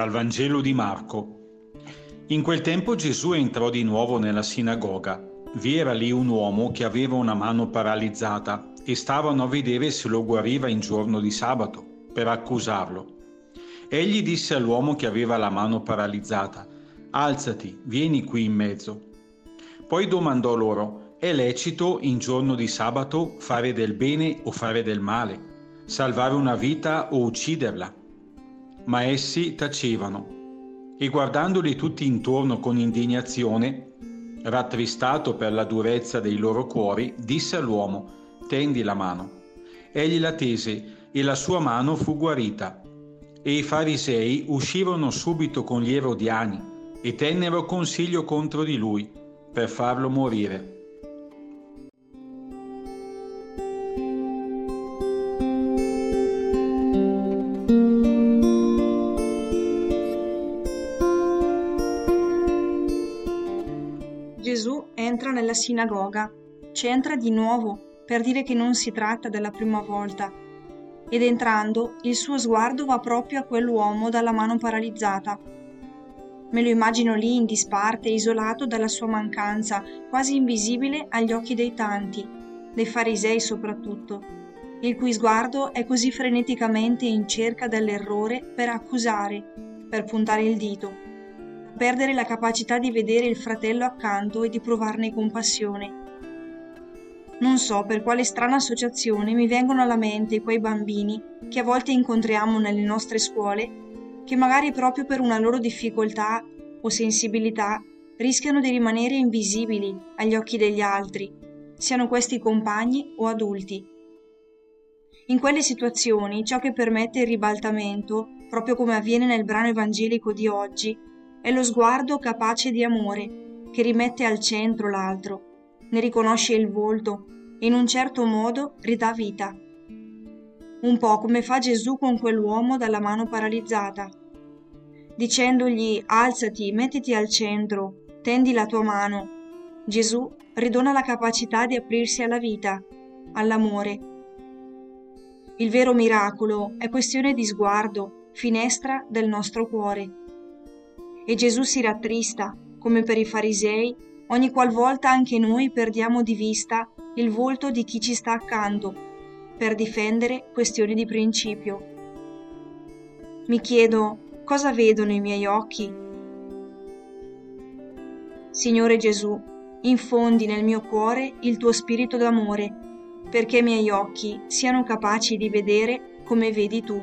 Dal Vangelo di Marco. In quel tempo Gesù entrò di nuovo nella sinagoga. Vi era lì un uomo che aveva una mano paralizzata e stavano a vedere se lo guariva in giorno di sabato per accusarlo. Egli disse all'uomo che aveva la mano paralizzata, Alzati, vieni qui in mezzo. Poi domandò loro, è lecito in giorno di sabato fare del bene o fare del male, salvare una vita o ucciderla? Ma essi tacevano. E guardandoli tutti intorno con indignazione, rattristato per la durezza dei loro cuori, disse all'uomo, tendi la mano. Egli la tese e la sua mano fu guarita. E i farisei uscirono subito con gli erodiani e tennero consiglio contro di lui per farlo morire. Gesù entra nella sinagoga, c'entra di nuovo per dire che non si tratta della prima volta. Ed entrando, il suo sguardo va proprio a quell'uomo dalla mano paralizzata. Me lo immagino lì in disparte, isolato dalla sua mancanza, quasi invisibile agli occhi dei tanti, dei farisei soprattutto, il cui sguardo è così freneticamente in cerca dell'errore per accusare, per puntare il dito perdere la capacità di vedere il fratello accanto e di provarne compassione. Non so per quale strana associazione mi vengono alla mente quei bambini che a volte incontriamo nelle nostre scuole, che magari proprio per una loro difficoltà o sensibilità rischiano di rimanere invisibili agli occhi degli altri, siano questi compagni o adulti. In quelle situazioni ciò che permette il ribaltamento, proprio come avviene nel brano evangelico di oggi, è lo sguardo capace di amore, che rimette al centro l'altro, ne riconosce il volto e in un certo modo ridà vita. Un po' come fa Gesù con quell'uomo dalla mano paralizzata, dicendogli alzati, mettiti al centro, tendi la tua mano. Gesù ridona la capacità di aprirsi alla vita, all'amore. Il vero miracolo è questione di sguardo, finestra del nostro cuore e Gesù si rattrista, come per i farisei, ogni qualvolta anche noi perdiamo di vista il volto di chi ci sta accanto, per difendere questioni di principio. Mi chiedo cosa vedono i miei occhi? Signore Gesù, infondi nel mio cuore il tuo spirito d'amore, perché i miei occhi siano capaci di vedere come vedi tu.